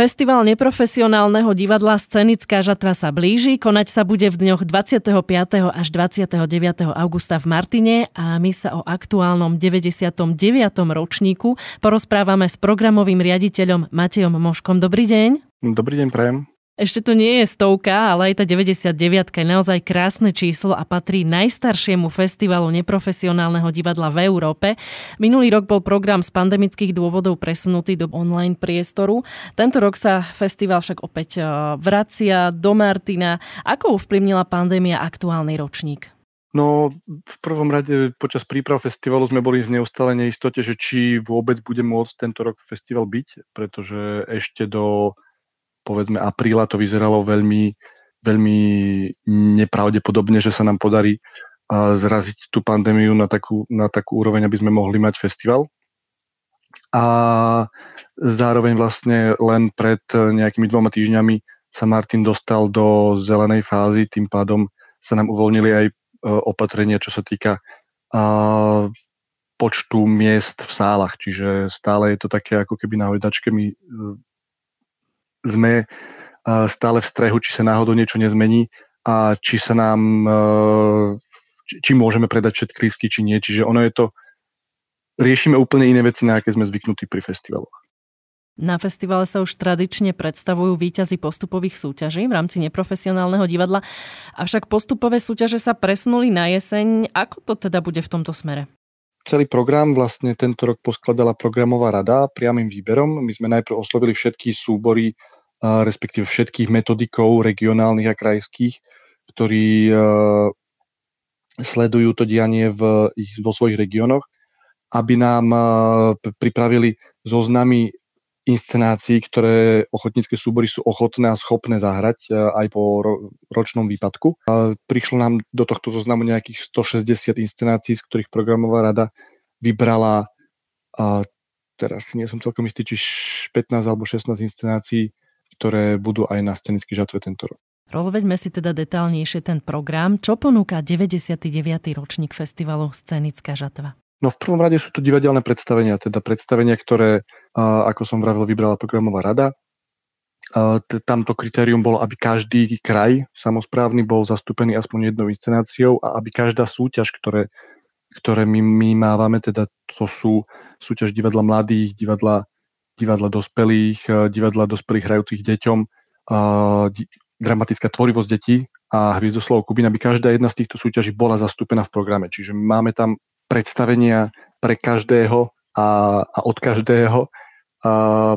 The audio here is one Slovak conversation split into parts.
Festival neprofesionálneho divadla Scenická žatva sa blíži, konať sa bude v dňoch 25. až 29. augusta v Martine a my sa o aktuálnom 99. ročníku porozprávame s programovým riaditeľom Matejom Moškom. Dobrý deň. Dobrý deň, prajem. Ešte to nie je stovka, ale aj tá 99 je naozaj krásne číslo a patrí najstaršiemu festivalu neprofesionálneho divadla v Európe. Minulý rok bol program z pandemických dôvodov presunutý do online priestoru. Tento rok sa festival však opäť e, vracia do Martina. Ako ovplyvnila pandémia aktuálny ročník? No, v prvom rade počas príprav festivalu sme boli v neustále neistote, že či vôbec bude môcť tento rok festival byť, pretože ešte do povedzme apríla to vyzeralo veľmi, veľmi nepravdepodobne, že sa nám podarí zraziť tú pandémiu na takú, na takú úroveň, aby sme mohli mať festival. A zároveň vlastne len pred nejakými dvoma týždňami sa Martin dostal do zelenej fázy, tým pádom sa nám uvoľnili aj e, opatrenia, čo sa týka počtu miest v sálach, čiže stále je to také ako keby na hojdačke. My e, sme stále v strehu, či sa náhodou niečo nezmení a či sa nám, či môžeme predať všetky lístky, či nie. Čiže ono je to, riešime úplne iné veci, na aké sme zvyknutí pri festivaloch. Na festivale sa už tradične predstavujú výťazy postupových súťaží v rámci neprofesionálneho divadla, avšak postupové súťaže sa presunuli na jeseň. Ako to teda bude v tomto smere? Celý program vlastne tento rok poskladala programová rada priamým výberom. My sme najprv oslovili všetky súbory, respektíve všetkých metodikov regionálnych a krajských, ktorí sledujú to dianie v, vo svojich regiónoch, aby nám pripravili zoznamy inscenácií, ktoré ochotnícke súbory sú ochotné a schopné zahrať e, aj po ročnom výpadku. Prišlo nám do tohto zoznamu nejakých 160 inscenácií, z ktorých programová rada vybrala teraz nie som celkom istý, či 15 alebo 16 inscenácií, ktoré budú aj na scenický žatve tento rok. Rozveďme si teda detálnejšie ten program. Čo ponúka 99. ročník festivalu Scenická žatva? No v prvom rade sú to divadelné predstavenia, teda predstavenia, ktoré, ako som vravil, vybrala programová rada. Tamto kritérium bolo, aby každý kraj samozprávny bol zastúpený aspoň jednou inscenáciou a aby každá súťaž, ktoré, ktoré my, my mávame, teda to sú súťaž divadla mladých, divadla, divadla dospelých, divadla dospelých hrajúcich deťom, dramatická tvorivosť detí a hviezdoslovo Kubín, aby každá jedna z týchto súťaží bola zastúpená v programe. Čiže máme tam predstavenia pre každého a, a od každého. A,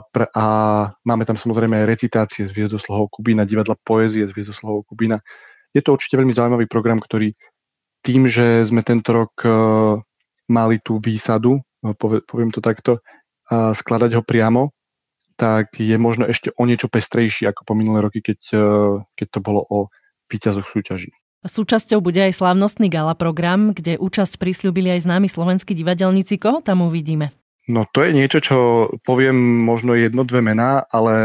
pre, a máme tam samozrejme aj recitácie z Hviezdoslovho Kubína, divadla poézie z Hviezdoslovho Kubína. Je to určite veľmi zaujímavý program, ktorý tým, že sme tento rok uh, mali tú výsadu, uh, poviem to takto, uh, skladať ho priamo, tak je možno ešte o niečo pestrejší ako po minulé roky, keď, keď to bolo o výťazoch súťaží. Súčasťou bude aj slávnostný gala program, kde účasť prislúbili aj známi slovenskí divadelníci. Koho tam uvidíme? No to je niečo, čo poviem možno jedno, dve mená, ale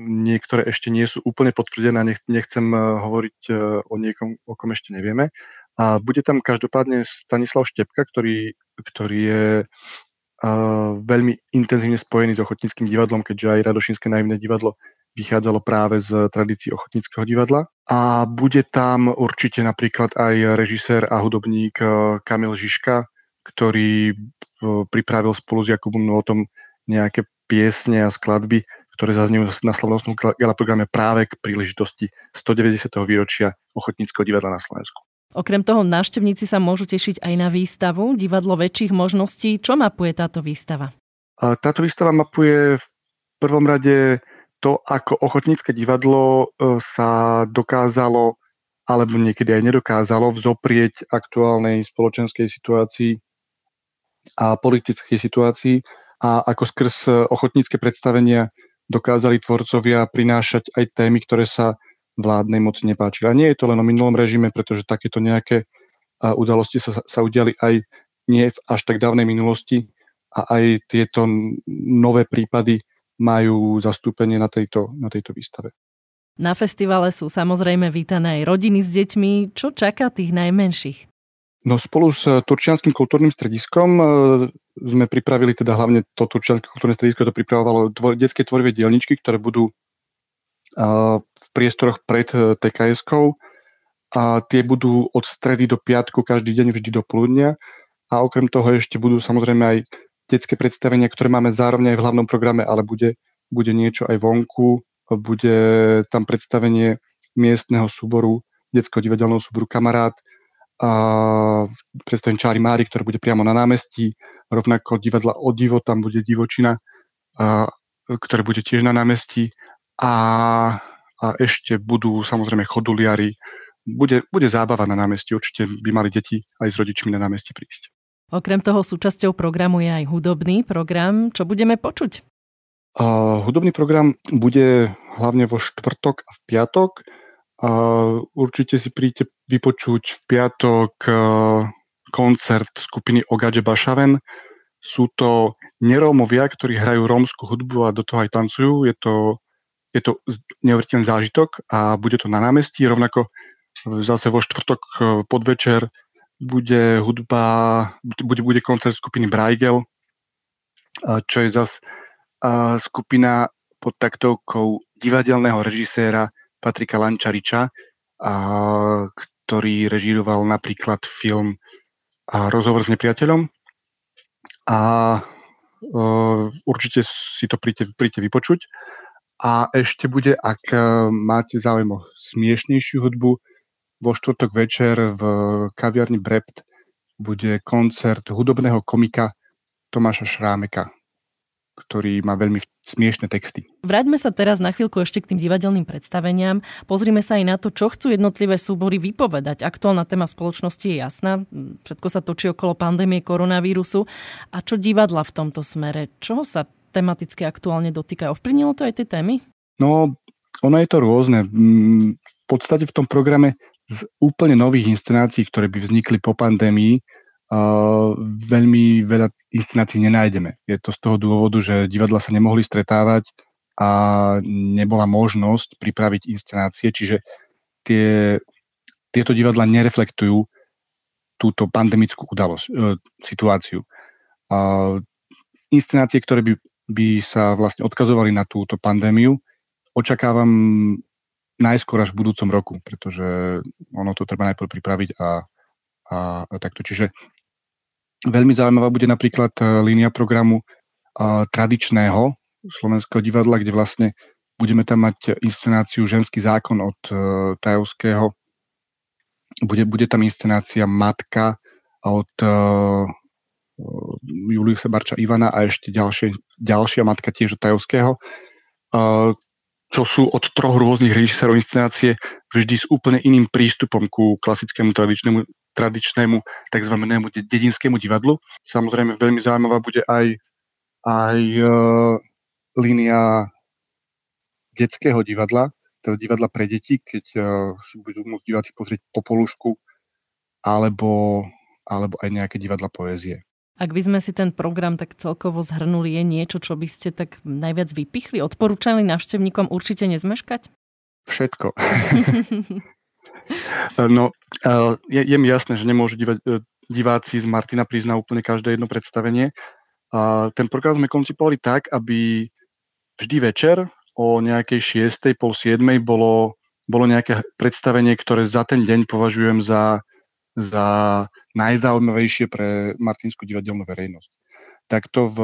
niektoré ešte nie sú úplne potvrdené a nechcem eh, hovoriť eh, o niekom, o kom ešte nevieme. A bude tam každopádne Stanislav Štepka, ktorý, ktorý je uh, veľmi intenzívne spojený s ochotníckým divadlom, keďže aj Radošinské naivné divadlo vychádzalo práve z tradícií ochotníckého divadla. A bude tam určite napríklad aj režisér a hudobník eh, Kamil Žižka, ktorý eh, pripravil spolu s Jakubom Notom nejaké piesne a skladby, ktoré zaznejú na slavnostnom gala programe práve k príležitosti 190. výročia ochotníckého divadla na Slovensku. Okrem toho návštevníci sa môžu tešiť aj na výstavu Divadlo väčších možností. Čo mapuje táto výstava? Táto výstava mapuje v prvom rade to, ako ochotnícke divadlo e, sa dokázalo alebo niekedy aj nedokázalo vzoprieť aktuálnej spoločenskej situácii a politickej situácii a ako skrz ochotnícke predstavenia dokázali tvorcovia prinášať aj témy, ktoré sa vládnej moci nepáčili. A nie je to len o minulom režime, pretože takéto nejaké udalosti sa, sa udiali aj nie v až tak dávnej minulosti a aj tieto nové prípady majú zastúpenie na tejto, na tejto výstave. Na festivale sú samozrejme vítané aj rodiny s deťmi. Čo čaká tých najmenších? No spolu s Turčianským kultúrnym strediskom sme pripravili teda hlavne to Turčianské kultúrne stredisko, to pripravovalo dvor, detské tvorivé dielničky, ktoré budú v priestoroch pred TKS-kou a tie budú od stredy do piatku každý deň vždy do poludnia a okrem toho ešte budú samozrejme aj detské predstavenia, ktoré máme zároveň aj v hlavnom programe, ale bude, bude niečo aj vonku, bude tam predstavenie miestneho súboru, detského divadelného súboru Kamarát, a predstavenie Čári Mári, ktoré bude priamo na námestí, rovnako divadla Odivo, tam bude divočina, a, ktoré bude tiež na námestí. A, a ešte budú samozrejme choduliari, bude, bude zábava na námestí, určite by mali deti aj s rodičmi na námestí prísť. Okrem toho súčasťou programu je aj hudobný program. Čo budeme počuť? Uh, hudobný program bude hlavne vo štvrtok a v piatok. Uh, určite si príďte vypočuť v piatok uh, koncert skupiny Ogadže Bašaven. Sú to nerómovia, ktorí hrajú rómsku hudbu a do toho aj tancujú. Je to, je to neuveriteľný zážitok a bude to na námestí. Rovnako zase vo štvrtok podvečer bude hudba, bude, bude koncert skupiny Braigel, čo je zase skupina pod taktovkou divadelného režiséra Patrika Lančariča, ktorý režíroval napríklad film Rozhovor s nepriateľom. A určite si to príďte, príďte vypočuť. A ešte bude, ak máte záujem o smiešnejšiu hudbu, vo štvrtok večer v kaviarni Brept bude koncert hudobného komika Tomáša Šrámeka, ktorý má veľmi smiešne texty. Vráťme sa teraz na chvíľku ešte k tým divadelným predstaveniam. Pozrime sa aj na to, čo chcú jednotlivé súbory vypovedať. Aktuálna téma v spoločnosti je jasná. Všetko sa točí okolo pandémie koronavírusu. A čo divadla v tomto smere? Čoho sa tematicky aktuálne dotýka? Ovplyvnilo to aj tie témy? No, ono je to rôzne. V podstate v tom programe z úplne nových inscenácií, ktoré by vznikli po pandémii, uh, veľmi veľa inscenácií nenájdeme. Je to z toho dôvodu, že divadla sa nemohli stretávať a nebola možnosť pripraviť inscenácie, čiže tie, tieto divadla nereflektujú túto pandemickú udalosť, uh, situáciu. Uh, inscenácie, ktoré by, by sa vlastne odkazovali na túto pandémiu, očakávam najskôr až v budúcom roku, pretože ono to treba najprv pripraviť a, a, a takto. Čiže veľmi zaujímavá bude napríklad e, línia programu a, e, tradičného slovenského divadla, kde vlastne budeme tam mať inscenáciu Ženský zákon od uh, Tajovského. Bude, bude tam inscenácia Matka od uh, Juliusa Barča Ivana a ešte ďalšie, ďalšia matka tiež od Tajovského. Uh, čo sú od troch rôznych režisérov inscenácie vždy s úplne iným prístupom ku klasickému tradičnému, tradičnému tzv. dedinskému divadlu. Samozrejme veľmi zaujímavá bude aj, aj uh, línia detského divadla, teda divadla pre deti, keď uh, si budú môcť diváci pozrieť Popolušku alebo, alebo aj nejaké divadla poézie. Ak by sme si ten program tak celkovo zhrnuli, je niečo, čo by ste tak najviac vypichli? Odporúčali návštevníkom určite nezmeškať? Všetko. no, je, je mi jasné, že nemôžu diva, e, diváci z Martina prísť na úplne každé jedno predstavenie. A ten program sme koncipovali tak, aby vždy večer o nejakej 6. pol 7. bolo, bolo nejaké predstavenie, ktoré za ten deň považujem za, za najzaujímavejšie pre Martinskú divadelnú verejnosť. Takto v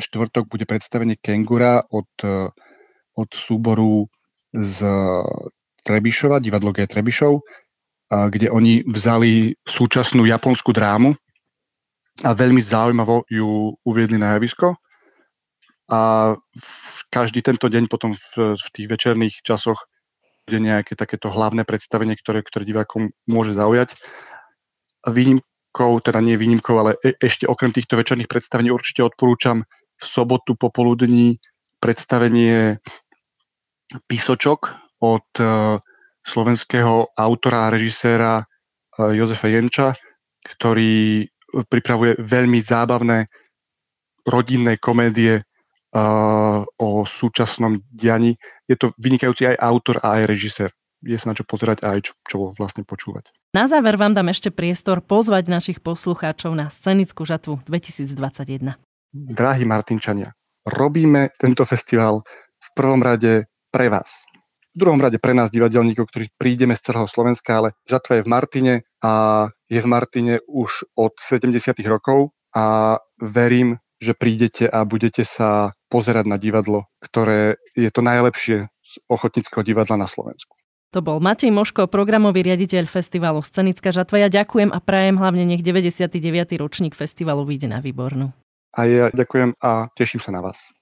štvrtok bude predstavenie Kengura od, od súboru z Trebišova, divadlo G. Trebišov, kde oni vzali súčasnú japonskú drámu a veľmi zaujímavo ju uviedli na javisko. A každý tento deň potom v, v tých večerných časoch bude nejaké takéto hlavné predstavenie, ktoré, ktoré divákom môže zaujať výnimkou, teda nie výnimkou, ale e- ešte okrem týchto večerných predstavení určite odporúčam v sobotu popoludní predstavenie Písočok od uh, slovenského autora a režiséra uh, Jozefa Jenča, ktorý pripravuje veľmi zábavné rodinné komédie uh, o súčasnom dianí. Je to vynikajúci aj autor a aj režisér. Je sa na čo pozerať a aj čo, čo vlastne počúvať. Na záver vám dám ešte priestor pozvať našich poslucháčov na scenickú žatvu 2021. Drahí Martinčania, robíme tento festival v prvom rade pre vás. V druhom rade pre nás divadelníkov, ktorí prídeme z celého Slovenska, ale žatva je v Martine a je v Martine už od 70. rokov a verím, že prídete a budete sa pozerať na divadlo, ktoré je to najlepšie z ochotnického divadla na Slovensku. To bol Matej Moško, programový riaditeľ festivalu Scenická žatva. Ja ďakujem a prajem hlavne nech 99. ročník festivalu vyjde na výbornú. A ja ďakujem a teším sa na vás.